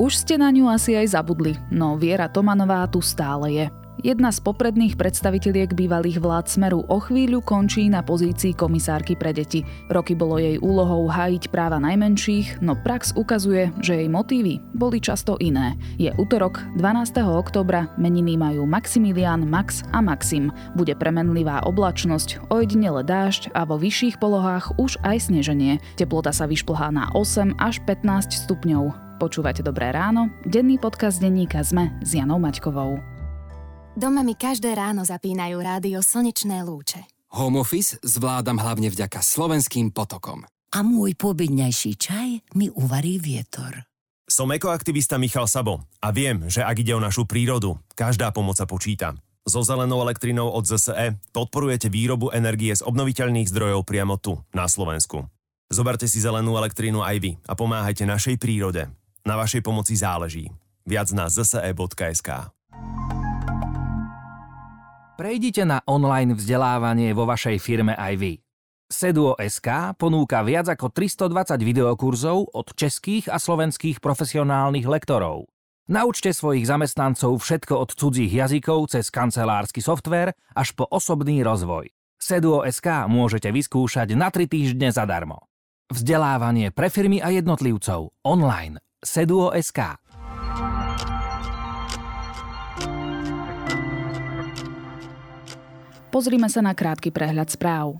Už ste na ňu asi aj zabudli, no Viera Tomanová tu stále je. Jedna z popredných predstaviteľiek bývalých vlád Smeru o chvíľu končí na pozícii komisárky pre deti. Roky bolo jej úlohou hájiť práva najmenších, no prax ukazuje, že jej motívy boli často iné. Je útorok, 12. oktobra, meniny majú Maximilian, Max a Maxim. Bude premenlivá oblačnosť, ojedinele dážď a vo vyšších polohách už aj sneženie. Teplota sa vyšplhá na 8 až 15 stupňov. Počúvate Dobré ráno, denný podcast denníka ZME s Janou Maťkovou. Doma mi každé ráno zapínajú rádio Slnečné lúče. Home office zvládam hlavne vďaka slovenským potokom. A môj pobedňajší čaj mi uvarí vietor. Som ekoaktivista Michal Sabo a viem, že ak ide o našu prírodu, každá pomoc sa počíta. So zelenou elektrinou od ZSE podporujete výrobu energie z obnoviteľných zdrojov priamo tu, na Slovensku. Zoberte si zelenú elektrínu aj vy a pomáhajte našej prírode. Na vašej pomoci záleží. Viac na zse.sk. Prejdite na online vzdelávanie vo vašej firme aj vy. Seduo.sk ponúka viac ako 320 videokurzov od českých a slovenských profesionálnych lektorov. Naučte svojich zamestnancov všetko od cudzích jazykov cez kancelársky software až po osobný rozvoj. Seduo.sk môžete vyskúšať na 3 týždne zadarmo. Vzdelávanie pre firmy a jednotlivcov online. Seduo.sk Pozrime sa na krátky prehľad správ.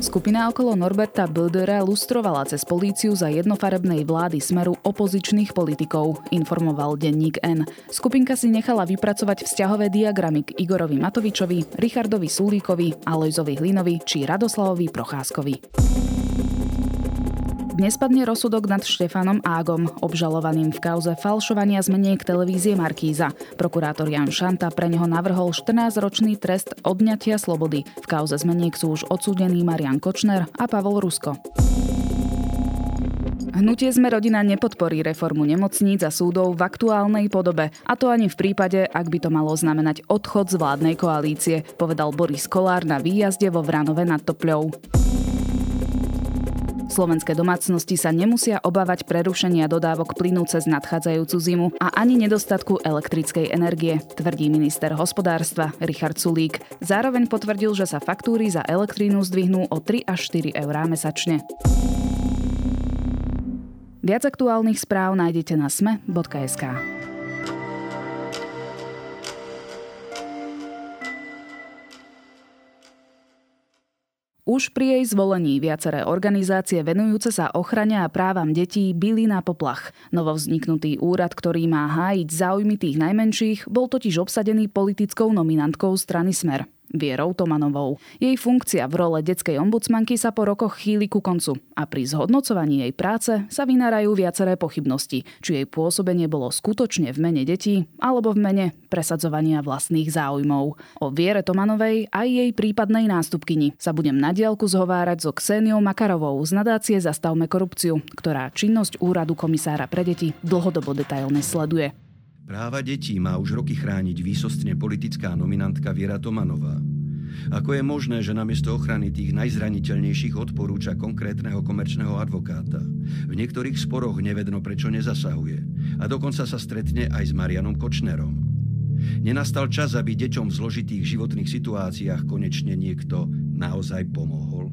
Skupina okolo Norberta Bildera lustrovala cez políciu za jednofarebnej vlády smeru opozičných politikov, informoval denník N. Skupinka si nechala vypracovať vzťahové diagramy k Igorovi Matovičovi, Richardovi Sulíkovi, Alojzovi Hlinovi či Radoslavovi Procházkovi. Dnes padne rozsudok nad Štefanom Ágom, obžalovaným v kauze falšovania zmeniek televízie Markíza. Prokurátor Jan Šanta pre neho navrhol 14-ročný trest odňatia slobody. V kauze zmeniek sú už odsúdení Marian Kočner a Pavol Rusko. Hnutie sme rodina nepodporí reformu nemocníc a súdov v aktuálnej podobe, a to ani v prípade, ak by to malo znamenať odchod z vládnej koalície, povedal Boris Kolár na výjazde vo Vranove nad Topľou. Slovenské domácnosti sa nemusia obávať prerušenia dodávok plynu cez nadchádzajúcu zimu a ani nedostatku elektrickej energie, tvrdí minister hospodárstva Richard Sulík. Zároveň potvrdil, že sa faktúry za elektrínu zdvihnú o 3 až 4 eurá mesačne. Viac aktuálnych správ nájdete na sme.sk. Už pri jej zvolení viaceré organizácie venujúce sa ochrane a právam detí byli na poplach. Novovzniknutý úrad, ktorý má hájiť záujmy tých najmenších, bol totiž obsadený politickou nominantkou strany Smer. Vierou Tomanovou. Jej funkcia v role detskej ombudsmanky sa po rokoch chýli ku koncu a pri zhodnocovaní jej práce sa vynárajú viaceré pochybnosti, či jej pôsobenie bolo skutočne v mene detí alebo v mene presadzovania vlastných záujmov. O Viere Tomanovej aj jej prípadnej nástupkyni sa budem na diálku zhovárať so Kseniou Makarovou z nadácie Zastavme korupciu, ktorá činnosť úradu komisára pre deti dlhodobo detailne sleduje. Práva detí má už roky chrániť výsostne politická nominantka Viera Tomanová. Ako je možné, že namiesto ochrany tých najzraniteľnejších odporúča konkrétneho komerčného advokáta? V niektorých sporoch nevedno, prečo nezasahuje. A dokonca sa stretne aj s Marianom Kočnerom. Nenastal čas, aby deťom v zložitých životných situáciách konečne niekto naozaj pomohol?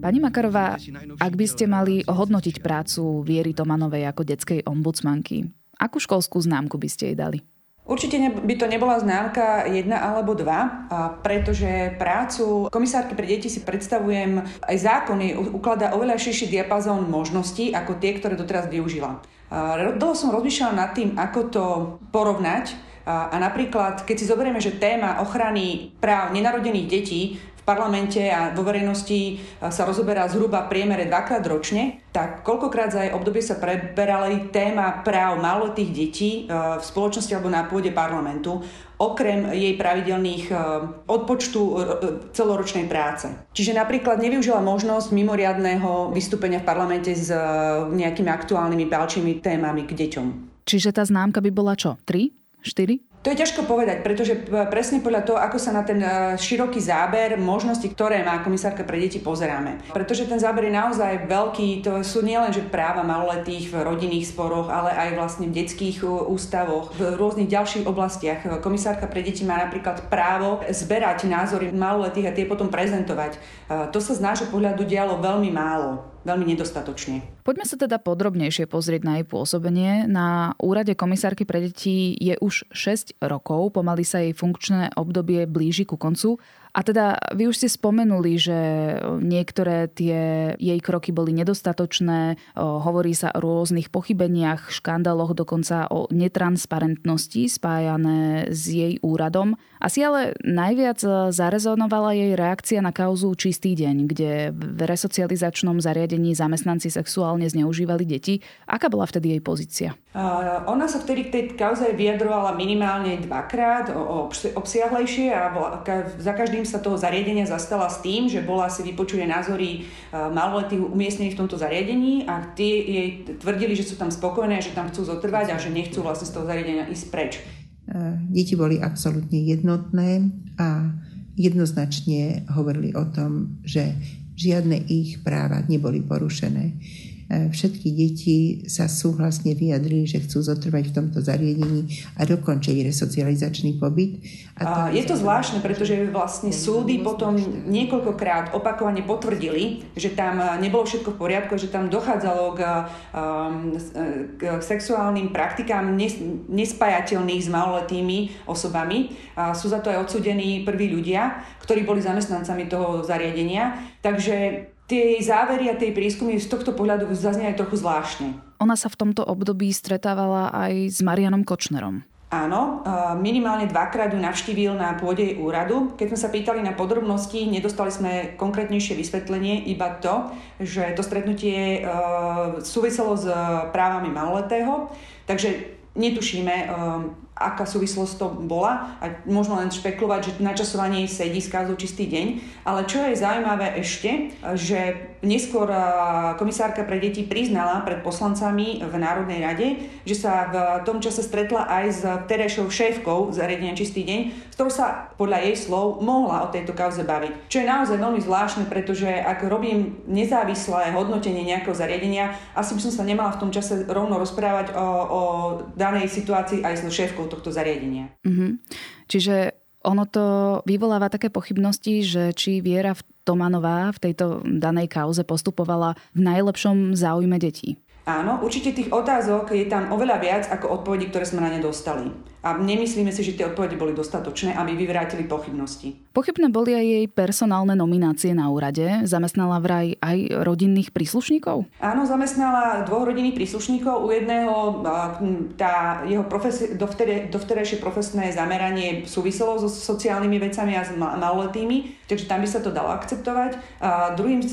Pani Makarová, ak by ste mali ohodnotiť prácu Viery Tomanovej ako detskej ombudsmanky, Akú školskú známku by ste jej dali? Určite by to nebola známka jedna alebo dva, pretože prácu komisárky pre deti si predstavujem, aj zákony ukladá oveľa širší diapazón možností ako tie, ktoré doteraz využila. Dlho som rozmýšľala nad tým, ako to porovnať a napríklad, keď si zoberieme, že téma ochrany práv nenarodených detí parlamente a vo verejnosti sa rozoberá zhruba priemere dvakrát ročne, tak koľkokrát za jej obdobie sa preberali téma práv maloletých detí v spoločnosti alebo na pôde parlamentu, okrem jej pravidelných odpočtu celoročnej práce. Čiže napríklad nevyužila možnosť mimoriadného vystúpenia v parlamente s nejakými aktuálnymi palčími témami k deťom. Čiže tá známka by bola čo? 3? 4? To je ťažko povedať, pretože presne podľa toho, ako sa na ten e, široký záber možností, ktoré má komisárka pre deti, pozeráme. Pretože ten záber je naozaj veľký, to sú nielenže práva maloletých v rodinných sporoch, ale aj vlastne v detských e, ústavoch, v rôznych ďalších oblastiach. Komisárka pre deti má napríklad právo zberať názory maloletých a tie potom prezentovať. E, to sa z nášho pohľadu dialo veľmi málo veľmi nedostatočne. Poďme sa teda podrobnejšie pozrieť na jej pôsobenie. Na úrade komisárky pre deti je už 6 rokov, pomaly sa jej funkčné obdobie blíži ku koncu. A teda vy už ste spomenuli, že niektoré tie jej kroky boli nedostatočné, hovorí sa o rôznych pochybeniach, škandáloch, dokonca o netransparentnosti spájané s jej úradom. Asi ale najviac zarezonovala jej reakcia na kauzu Čistý deň, kde v resocializačnom zariadení zamestnanci sexuálne zneužívali deti. Aká bola vtedy jej pozícia? Uh, ona sa vtedy k tej kauze vyjadrovala minimálne dvakrát, obsiahlejšie a za každým sa toho zariadenia zastala s tým, že bola si vypočuje názory e, maloletých umiestnených v tomto zariadení a tie jej tvrdili, že sú tam spokojné, že tam chcú zotrvať a že nechcú vlastne z toho zariadenia ísť preč. E, deti boli absolútne jednotné a jednoznačne hovorili o tom, že žiadne ich práva neboli porušené. E, všetky deti sa súhlasne vyjadrili, že chcú zotrvať v tomto zariadení a dokončiť resocializačný pobyt. A je to zvláštne, pretože vlastne súdy potom niekoľkokrát opakovane potvrdili, že tam nebolo všetko v poriadku, že tam dochádzalo k, um, k sexuálnym praktikám nespájateľných s maloletými osobami. A sú za to aj odsudení prví ľudia, ktorí boli zamestnancami toho zariadenia. Takže tie závery a tie prískumy z tohto pohľadu zaznie aj trochu zvláštne. Ona sa v tomto období stretávala aj s Marianom Kočnerom. Áno, minimálne dvakrát ju navštívil na pôde úradu. Keď sme sa pýtali na podrobnosti, nedostali sme konkrétnejšie vysvetlenie, iba to, že to stretnutie súviselo s právami maloletého. Takže netušíme, aká súvislosť to bola a môžeme len špekulovať, že načasovanie sedí s kázou čistý deň. Ale čo je zaujímavé ešte, že neskôr komisárka pre deti priznala pred poslancami v Národnej rade, že sa v tom čase stretla aj s terejšou šéfkou zariadenia Čistý deň, s ktorou sa podľa jej slov mohla o tejto kauze baviť. Čo je naozaj veľmi zvláštne, pretože ak robím nezávislé hodnotenie nejakého zariadenia, asi by som sa nemala v tom čase rovno rozprávať o, o danej situácii aj s šéfkou tohto zariadenia. Mm-hmm. Čiže ono to vyvoláva také pochybnosti, že či Viera Tomanová v tejto danej kauze postupovala v najlepšom záujme detí. Áno, určite tých otázok je tam oveľa viac ako odpovedí, ktoré sme na ne dostali. A nemyslíme si, že tie odpovede boli dostatočné, aby vyvrátili pochybnosti. Pochybné boli aj jej personálne nominácie na úrade. Zamestnala vraj aj rodinných príslušníkov? Áno, zamestnala dvoch rodinných príslušníkov. U jedného tá jeho profesi- dovtere, dovterejšie profesné zameranie súviselo so sociálnymi vecami a s maloletými, takže tam by sa to dalo akceptovať. A druhým e,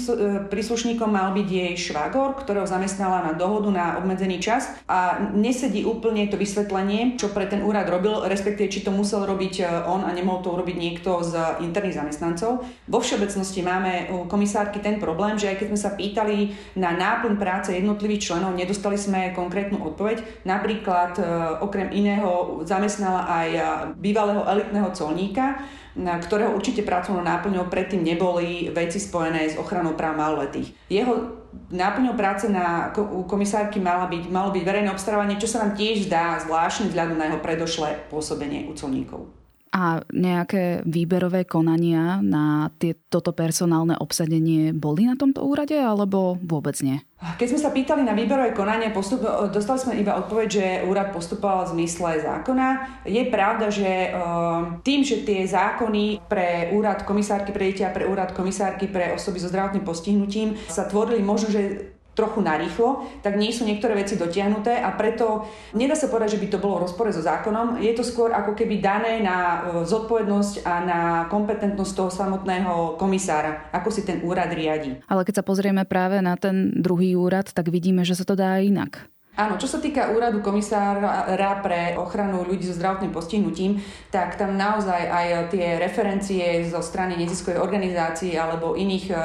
príslušníkom mal byť jej švagor, ktorého zamestnala na dohodu na obmedzený čas a nesedí úplne to vysvetlenie, čo pre ten úrad robil, respektíve či to musel robiť e, on a nemohol to urobiť niekto z interných zamestnancov. Vo všeobecnosti máme u komisárky ten problém, že aj keď sme sa pýtali na náplň práce jednotlivých členov, nedostali sme konkrétnu odpoveď. Napríklad e, okrem iného zamestnala aj e, bývalého elitného colníka, ktorého určite pracovnou náplňou predtým neboli veci spojené s ochranou práv maloletých. Jeho náplňou práce na komisárky mala byť, malo byť verejné obstarávanie, čo sa nám tiež zdá zvláštne vzhľadom na jeho predošlé pôsobenie u colníkov a nejaké výberové konania na tie, toto personálne obsadenie boli na tomto úrade alebo vôbec nie? Keď sme sa pýtali na výberové konanie, postup, dostali sme iba odpoveď, že úrad postupoval v zmysle zákona. Je pravda, že uh, tým, že tie zákony pre úrad komisárky pre dieťa pre úrad komisárky pre osoby so zdravotným postihnutím sa tvorili možno, že trochu narýchlo, tak nie sú niektoré veci dotiahnuté a preto nedá sa povedať, že by to bolo v rozpore so zákonom. Je to skôr ako keby dané na e, zodpovednosť a na kompetentnosť toho samotného komisára, ako si ten úrad riadi. Ale keď sa pozrieme práve na ten druhý úrad, tak vidíme, že sa to dá inak. Áno, čo sa týka úradu komisára pre ochranu ľudí so zdravotným postihnutím, tak tam naozaj aj tie referencie zo strany neziskovej organizácií alebo iných e,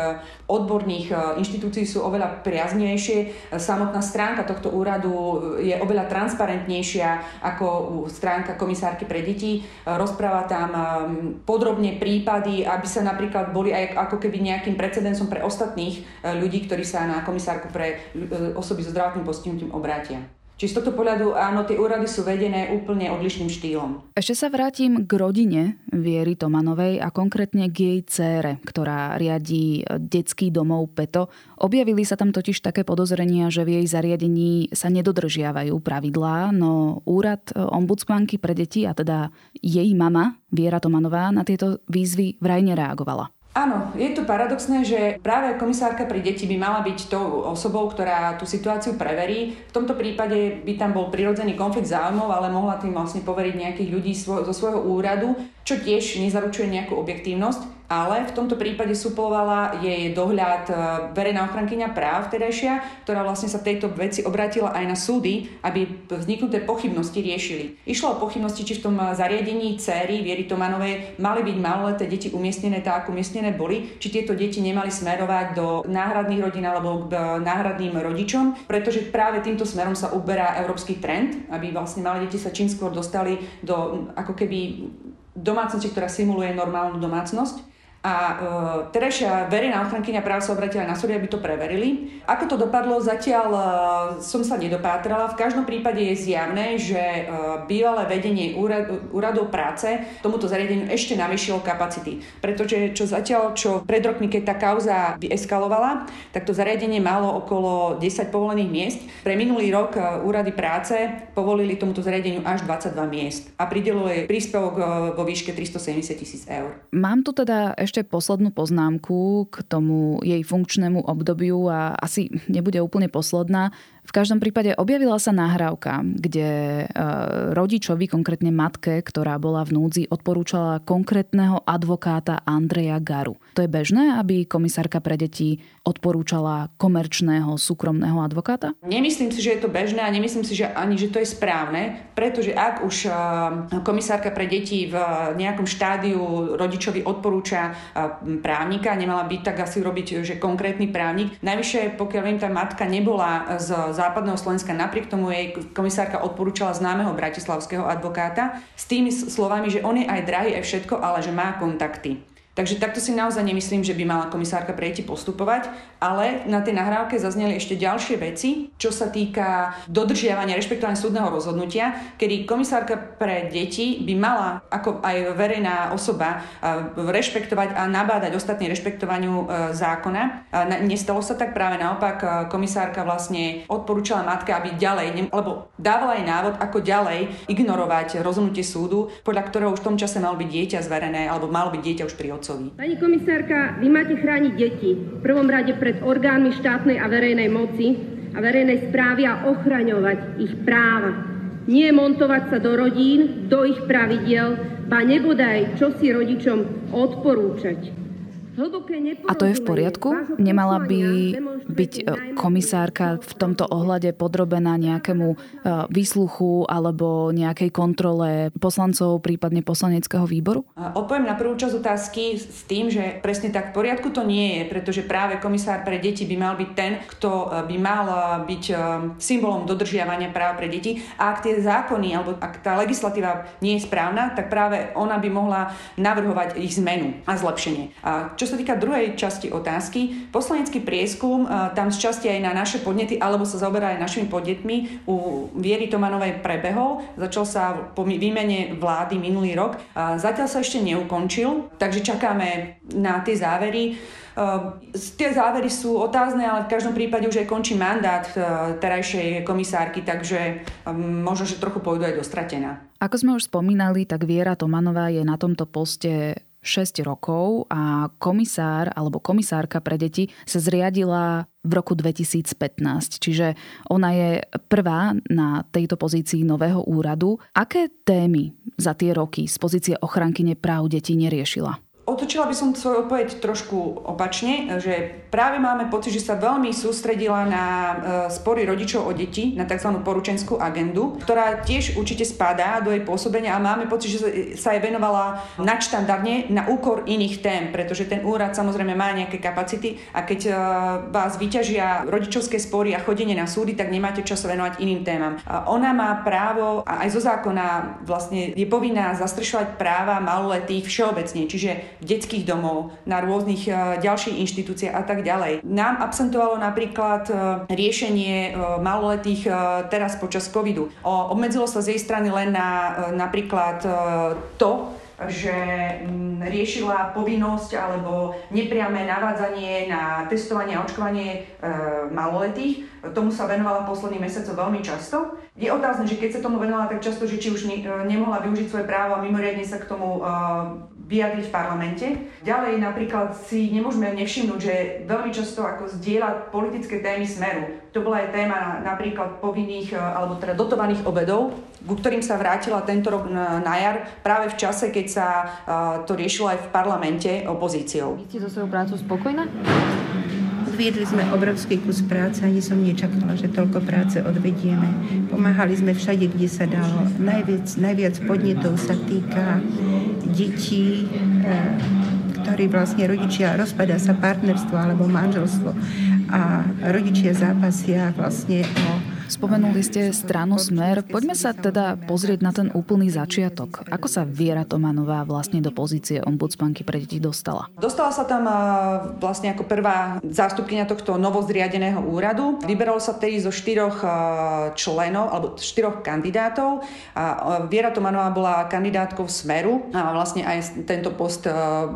odborných e, inštitúcií sú oveľa priaznejšie. Samotná stránka tohto úradu je oveľa transparentnejšia ako stránka komisárky pre deti. Rozpráva tam podrobne prípady, aby sa napríklad boli aj ako keby nejakým precedensom pre ostatných e, ľudí, ktorí sa na komisárku pre osoby so zdravotným postihnutím obrátia vrátia. Čiže z tohto pohľadu áno, tie úrady sú vedené úplne odlišným štýlom. Ešte sa vrátim k rodine Viery Tomanovej a konkrétne k jej cére, ktorá riadí detský domov Peto. Objavili sa tam totiž také podozrenia, že v jej zariadení sa nedodržiavajú pravidlá, no úrad ombudsmanky pre deti a teda jej mama Viera Tomanová na tieto výzvy vraj nereagovala. Áno, je to paradoxné, že práve komisárka pri deti by mala byť tou osobou, ktorá tú situáciu preverí. V tomto prípade by tam bol prirodzený konflikt záujmov, ale mohla tým vlastne poveriť nejakých ľudí zo svojho úradu, čo tiež nezaručuje nejakú objektívnosť ale v tomto prípade suplovala jej dohľad e, verejná ochrankyňa práv vtedajšia, ktorá vlastne sa tejto veci obrátila aj na súdy, aby vzniknuté pochybnosti riešili. Išlo o pochybnosti, či v tom zariadení céry Viery Tomanovej mali byť maloleté deti umiestnené tak, ako umiestnené boli, či tieto deti nemali smerovať do náhradných rodín alebo k náhradným rodičom, pretože práve týmto smerom sa uberá európsky trend, aby vlastne malé deti sa čím skôr dostali do ako keby domácnosti, ktorá simuluje normálnu domácnosť. A e, terajšia verejná ochrankyňa práv sa obratila na súdy, aby to preverili. Ako to dopadlo, zatiaľ e, som sa nedopátrala. V každom prípade je zjavné, že e, bývalé vedenie úrad, úradov práce tomuto zariadeniu ešte navýšilo kapacity. Pretože čo zatiaľ, čo pred rokmi, keď tá kauza eskalovala, tak to zariadenie malo okolo 10 povolených miest. Pre minulý rok e, úrady práce povolili tomuto zariadeniu až 22 miest a prideluje príspevok e, vo výške 370 tisíc eur. Mám tu teda ešte ešte poslednú poznámku k tomu jej funkčnému obdobiu a asi nebude úplne posledná. V každom prípade objavila sa nahrávka, kde e, rodičovi, konkrétne matke, ktorá bola v núdzi, odporúčala konkrétneho advokáta Andreja Garu. To je bežné, aby komisárka pre deti odporúčala komerčného súkromného advokáta? Nemyslím si, že je to bežné a nemyslím si, že ani, že to je správne, pretože ak už e, komisárka pre deti v nejakom štádiu rodičovi odporúča e, právnika, nemala byť tak asi robiť, že konkrétny právnik. Najvyššie, pokiaľ viem, tá matka nebola z západného Slovenska. Napriek tomu jej komisárka odporúčala známeho bratislavského advokáta s tými slovami, že on je aj drahý, aj všetko, ale že má kontakty. Takže takto si naozaj nemyslím, že by mala komisárka pre deti postupovať, ale na tej nahrávke zazneli ešte ďalšie veci, čo sa týka dodržiavania, rešpektovania súdneho rozhodnutia, kedy komisárka pre deti by mala, ako aj verejná osoba, rešpektovať a nabádať ostatní rešpektovaniu e, zákona. Nestalo sa tak, práve naopak e, komisárka vlastne odporúčala matke, aby ďalej, alebo dávala aj návod, ako ďalej ignorovať rozhodnutie súdu, podľa ktorého už v tom čase malo byť dieťa zverené, alebo malo byť dieťa už pri otcovi. Pani komisárka, vy máte chrániť deti v prvom rade pred orgánmi štátnej a verejnej moci a verejnej správy a ochraňovať ich práva. Nie montovať sa do rodín, do ich pravidiel, ba nebodaj čo si rodičom odporúčať. A to je v poriadku? Nemala by byť e, komisárka v tomto ohľade podrobená nejakému e, výsluchu alebo nejakej kontrole poslancov, prípadne poslaneckého výboru? Odpoviem na prvú časť otázky s tým, že presne tak v poriadku to nie je, pretože práve komisár pre deti by mal byť ten, kto e, by mal byť symbolom dodržiavania práv pre deti. A ak tie zákony alebo ak tá legislatíva nie je správna, tak práve ona by mohla navrhovať ich zmenu a zlepšenie. A čo sa týka druhej časti otázky, poslanecký prieskum tam z časti aj na naše podnety, alebo sa zaoberá aj našimi podnetmi, u Viery Tomanovej prebehol. Začal sa po výmene vlády minulý rok. Zatiaľ sa ešte neukončil, takže čakáme na tie závery. Uh, tie závery sú otázne, ale v každom prípade už aj končí mandát uh, terajšej komisárky, takže um, možno, že trochu pôjdu aj dostratená. Ako sme už spomínali, tak Viera Tomanová je na tomto poste 6 rokov a komisár alebo komisárka pre deti sa zriadila v roku 2015. Čiže ona je prvá na tejto pozícii nového úradu. Aké témy za tie roky z pozície ochrankyne práv detí neriešila? Otočila by som svoju odpoveď trošku opačne, že práve máme pocit, že sa veľmi sústredila na e, spory rodičov o deti, na tzv. poručenskú agendu, ktorá tiež určite spadá do jej pôsobenia a máme pocit, že sa jej venovala nadštandardne na úkor iných tém, pretože ten úrad samozrejme má nejaké kapacity a keď e, vás vyťažia rodičovské spory a chodenie na súdy, tak nemáte čas venovať iným témam. Ona má právo a aj zo zákona vlastne je povinná zastrešovať práva maloletých všeobecne, čiže detských domov, na rôznych e, ďalších inštitúciách a tak ďalej. Nám absentovalo napríklad e, riešenie e, maloletých teraz počas covidu. Obmedzilo sa z jej strany len na napríklad to, že riešila povinnosť alebo nepriame navádzanie na testovanie a očkovanie maloletých. Tomu sa venovala posledných mesiacov veľmi často. Je otázne, že keď sa tomu venovala tak často, že či už ne, nemohla využiť svoje právo a mimoriadne sa k tomu vyjadriť v parlamente. Ďalej napríklad si nemôžeme nevšimnúť, že veľmi často ako zdieľa politické témy smeru. To bola aj téma napríklad povinných e, alebo teda dotovaných obedov, ku ktorým sa vrátila tento rok na jar práve v čase, keď sa e, to riešilo aj v parlamente opozíciou. Vy ste so svojou prácou spokojná? Odviedli sme obrovský kus práce, ani som nečakala, že toľko práce odvedieme. Pomáhali sme všade, kde sa dalo. Najviac, najviac podnetov sa týka detí, eh, ktorí vlastne rodičia, rozpada sa partnerstvo alebo manželstvo a rodičia zápasia vlastne o Spomenuli ste stranu Smer. Poďme sa teda pozrieť na ten úplný začiatok. Ako sa Viera Tomanová vlastne do pozície ombudsmanky pre deti dostala? Dostala sa tam vlastne ako prvá zástupkynia tohto novozriadeného úradu. Vyberalo sa vtedy zo štyroch členov alebo štyroch kandidátov. A Viera Tomanová bola kandidátkou Smeru a vlastne aj tento post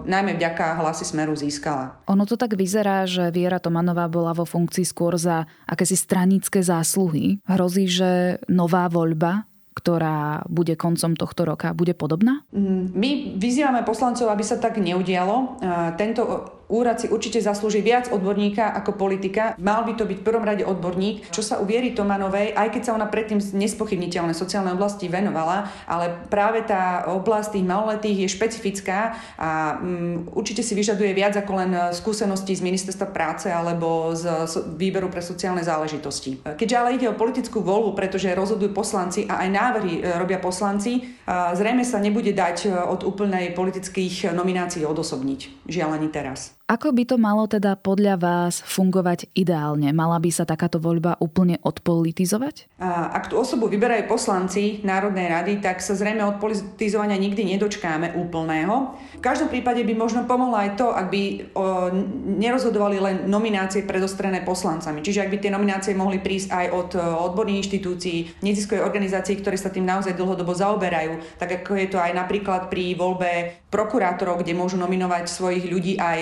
najmä vďaka hlasy Smeru získala. Ono to tak vyzerá, že Viera Tomanová bola vo funkcii skôr za akési stranické zásluhy hrozí, že nová voľba ktorá bude koncom tohto roka, bude podobná? Mm, my vyzývame poslancov, aby sa tak neudialo. Tento úrad si určite zaslúži viac odborníka ako politika. Mal by to byť prvom rade odborník, čo sa u Viery Tomanovej, aj keď sa ona predtým nespochybniteľné sociálnej oblasti venovala, ale práve tá oblasť tých maloletých je špecifická a um, určite si vyžaduje viac ako len skúsenosti z ministerstva práce alebo z výberu pre sociálne záležitosti. Keďže ale ide o politickú voľbu, pretože rozhodujú poslanci a aj návrhy e, robia poslanci, zrejme sa nebude dať e, od úplnej politických nominácií odosobniť. Žiaľ ani teraz. Ako by to malo teda podľa vás fungovať ideálne? Mala by sa takáto voľba úplne odpolitizovať? Ak tú osobu vyberajú poslanci Národnej rady, tak sa zrejme od politizovania nikdy nedočkáme úplného. V každom prípade by možno pomohlo aj to, ak by o, nerozhodovali len nominácie predostrené poslancami. Čiže ak by tie nominácie mohli prísť aj od odborných inštitúcií, neziskovej organizácií, ktoré sa tým naozaj dlhodobo zaoberajú, tak ako je to aj napríklad pri voľbe prokurátorov, kde môžu nominovať svojich ľudí aj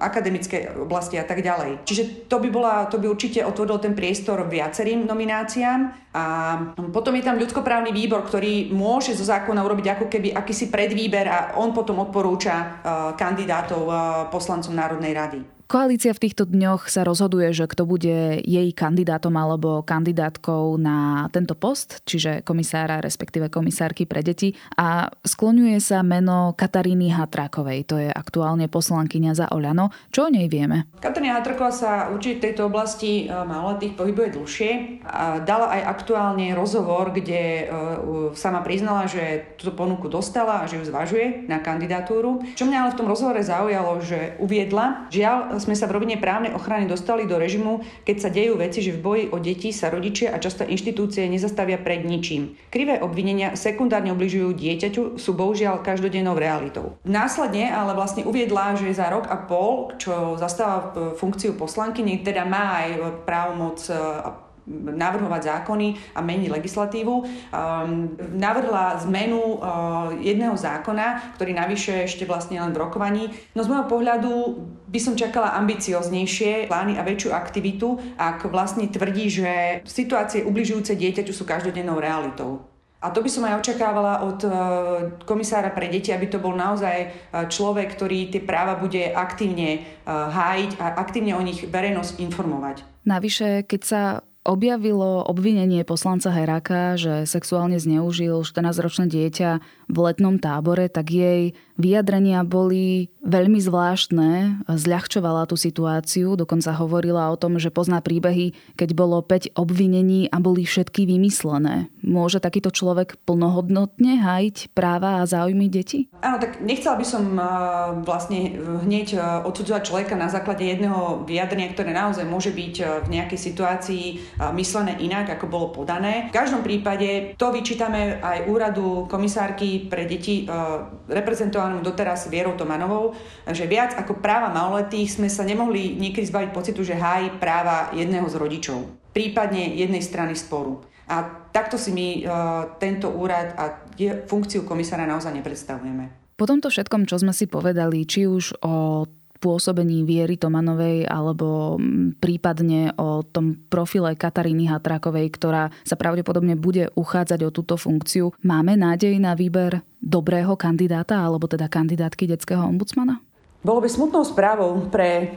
akademické oblasti a tak ďalej. Čiže to by, bola, to by určite otvoril ten priestor viacerým nomináciám a potom je tam ľudskoprávny výbor, ktorý môže zo zákona urobiť ako keby akýsi predvýber a on potom odporúča kandidátov poslancom Národnej rady. Koalícia v týchto dňoch sa rozhoduje, že kto bude jej kandidátom alebo kandidátkou na tento post, čiže komisára, respektíve komisárky pre deti a skloňuje sa meno Kataríny Hatrákovej, to je aktuálne poslankyňa za Oľano. Čo o nej vieme? Katarína Hatráková sa určite v tejto oblasti e, tých pohybuje dlhšie. Dala aj aktuálne rozhovor, kde e, sama priznala, že túto ponuku dostala a že ju zvažuje na kandidatúru. Čo mňa ale v tom rozhovore zaujalo, že uviedla, žiaľ sme sa v rovine právnej ochrany dostali do režimu, keď sa dejú veci, že v boji o deti sa rodičia a často inštitúcie nezastavia pred ničím. Krivé obvinenia sekundárne obližujú dieťaťu, sú bohužiaľ každodennou realitou. Následne ale vlastne uviedla, že za rok a pol, čo zastáva funkciu poslanky, teda má aj právomoc navrhovať zákony a meniť legislatívu. Um, navrhla zmenu uh, jedného zákona, ktorý navyše ešte vlastne len v rokovaní. No z môjho pohľadu by som čakala ambicioznejšie plány a väčšiu aktivitu, ak vlastne tvrdí, že situácie ubližujúce dieťaťu sú každodennou realitou. A to by som aj očakávala od uh, komisára pre deti, aby to bol naozaj uh, človek, ktorý tie práva bude aktívne hájiť a aktívne o nich verejnosť informovať. Navyše, keď sa objavilo obvinenie poslanca Heráka, že sexuálne zneužil 14-ročné dieťa v letnom tábore, tak jej vyjadrenia boli veľmi zvláštne, zľahčovala tú situáciu, dokonca hovorila o tom, že pozná príbehy, keď bolo 5 obvinení a boli všetky vymyslené. Môže takýto človek plnohodnotne hájiť práva a záujmy detí? Áno, tak nechcela by som vlastne hneď odsudzovať človeka na základe jedného vyjadrenia, ktoré naozaj môže byť v nejakej situácii myslené inak, ako bolo podané. V každom prípade to vyčítame aj úradu komisárky pre deti reprezentovanú doteraz Vierou Tomanovou, že viac ako práva maloletých sme sa nemohli niekedy zbaviť pocitu, že hájí práva jedného z rodičov, prípadne jednej strany sporu. A takto si my uh, tento úrad a funkciu komisára naozaj nepredstavujeme. Po tomto všetkom, čo sme si povedali, či už o pôsobení Viery Tomanovej alebo prípadne o tom profile Kataríny Hatrakovej, ktorá sa pravdepodobne bude uchádzať o túto funkciu. Máme nádej na výber dobrého kandidáta alebo teda kandidátky detského ombudsmana? Bolo by smutnou správou pre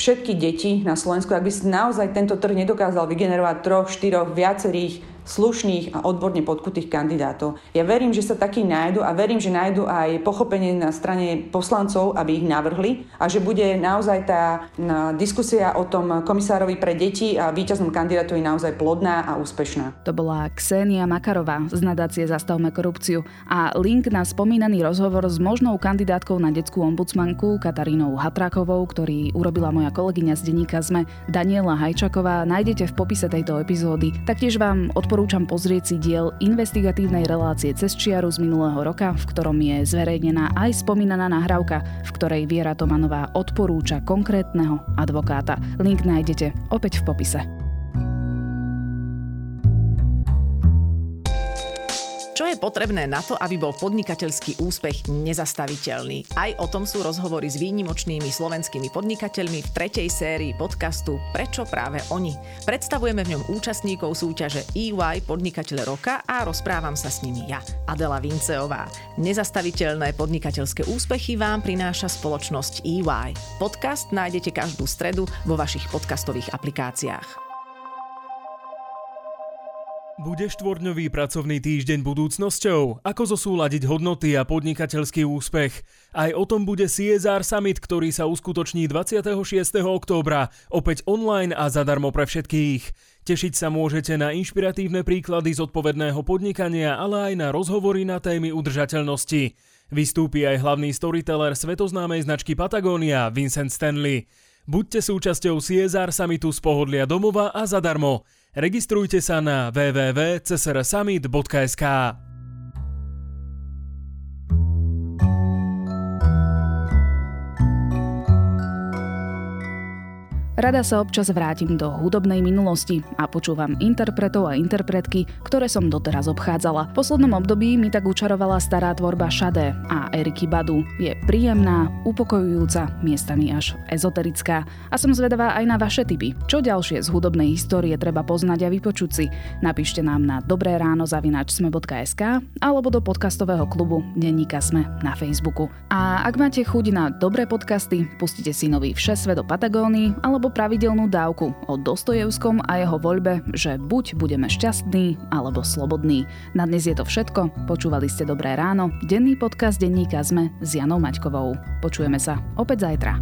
všetky deti na Slovensku, ak by naozaj tento trh nedokázal vygenerovať troch, štyroch, viacerých slušných a odborne podkutých kandidátov. Ja verím, že sa takí nájdu a verím, že nájdu aj pochopenie na strane poslancov, aby ich navrhli a že bude naozaj tá diskusia o tom komisárovi pre deti a víťaznom kandidátovi naozaj plodná a úspešná. To bola Ksenia Makarová z nadácie Zastavme korupciu a link na spomínaný rozhovor s možnou kandidátkou na detskú ombudsmanku Katarínou Hatrákovou, ktorý urobila moja kolegyňa z denníka ZME Daniela Hajčaková, nájdete v popise tejto epizódy. Taktiež vám odporúčam odporúčam pozrieť si diel investigatívnej relácie cez čiaru z minulého roka, v ktorom je zverejnená aj spomínaná nahrávka, v ktorej Viera Tomanová odporúča konkrétneho advokáta. Link nájdete opäť v popise. Je potrebné na to, aby bol podnikateľský úspech nezastaviteľný? Aj o tom sú rozhovory s výnimočnými slovenskými podnikateľmi v tretej sérii podcastu Prečo práve oni? Predstavujeme v ňom účastníkov súťaže EY Podnikateľ roka a rozprávam sa s nimi ja, Adela Vinceová. Nezastaviteľné podnikateľské úspechy vám prináša spoločnosť EY. Podcast nájdete každú stredu vo vašich podcastových aplikáciách. Bude štvorňový pracovný týždeň budúcnosťou? Ako zosúľadiť hodnoty a podnikateľský úspech? Aj o tom bude CSR Summit, ktorý sa uskutoční 26. októbra, opäť online a zadarmo pre všetkých. Tešiť sa môžete na inšpiratívne príklady zodpovedného podnikania, ale aj na rozhovory na témy udržateľnosti. Vystúpi aj hlavný storyteller svetoznámej značky Patagonia, Vincent Stanley. Buďte súčasťou CSR Summitu z pohodlia domova a zadarmo. Registrujte sa na www.csrsummit.sk. Rada sa občas vrátim do hudobnej minulosti a počúvam interpretov a interpretky, ktoré som doteraz obchádzala. V poslednom období mi tak učarovala stará tvorba Šadé a Eriky Badu. Je príjemná, upokojujúca, miestami až ezoterická. A som zvedavá aj na vaše tipy. Čo ďalšie z hudobnej histórie treba poznať a vypočuť si? Napíšte nám na dobré ráno zavinačsme.sk alebo do podcastového klubu Denníka Sme na Facebooku. A ak máte chuť na dobré podcasty, pustite si nový Všesve do Patagóny alebo pravidelnú dávku o Dostojevskom a jeho voľbe, že buď budeme šťastní alebo slobodní. Na dnes je to všetko. Počúvali ste Dobré ráno, denný podcast denníka ZME s Janou Maťkovou. Počujeme sa opäť zajtra.